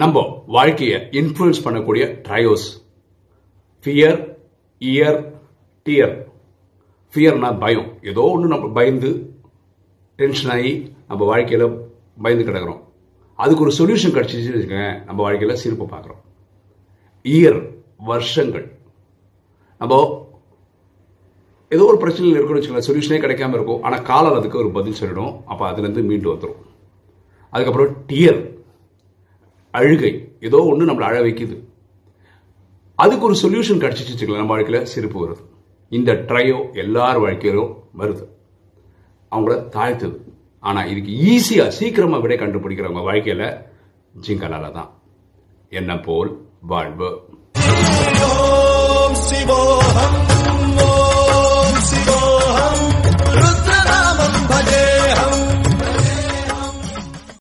நம்ம வாழ்க்கையை இன்ஃப்ளூயன்ஸ் பண்ணக்கூடிய ட்ரையோஸ் ஃபியர் இயர் டியர் ஃபியர்னா பயம். ஏதோ ஒன்று நம்ம பயந்து டென்ஷன் ஆகி நம்ம வாழ்க்கையில் பயந்து கிடக்கிறோம். அதுக்கு ஒரு சொல்யூஷன் கிடச்சிச்சு வச்சுக்கோங்க நம்ம வாழ்க்கையில் சிரிப்பு பார்க்குறோம். இயர் வருஷங்கள். நம்ம ஏதோ ஒரு பிரச்சனையில் இருக்கணும்னு வச்சுக்கலாம் சொல்யூஷனே கிடைக்காம இருக்கும். ஆனால் காலம் அதுக்கு ஒரு பதில் சொல்லிடும். அப்போ அதுலேருந்து மீண்டு வந்துடும் அதுக்கப்புறம் டியர் அழுகை. ஏதோ ஒன்று நம்மளை அழ வைக்குது. அதுக்கு ஒரு சொல்யூஷன் கிடச்சிச்சு வச்சுக்கலாம் நம்ம வாழ்க்கையில் சிரிப்பு வருது. இந்த ட்ரையோ எல்லார் வாழ்க்கையிலும் வருது. அவங்கள தாழ்த்துது. ஆனால் இதுக்கு ஈஸியாக சீக்கிரமாக விடை கண்டுபிடிக்கிறவங்க வாழ்க்கையில் ஜிங்கலால தான். என்ன போல் வாழ்வு?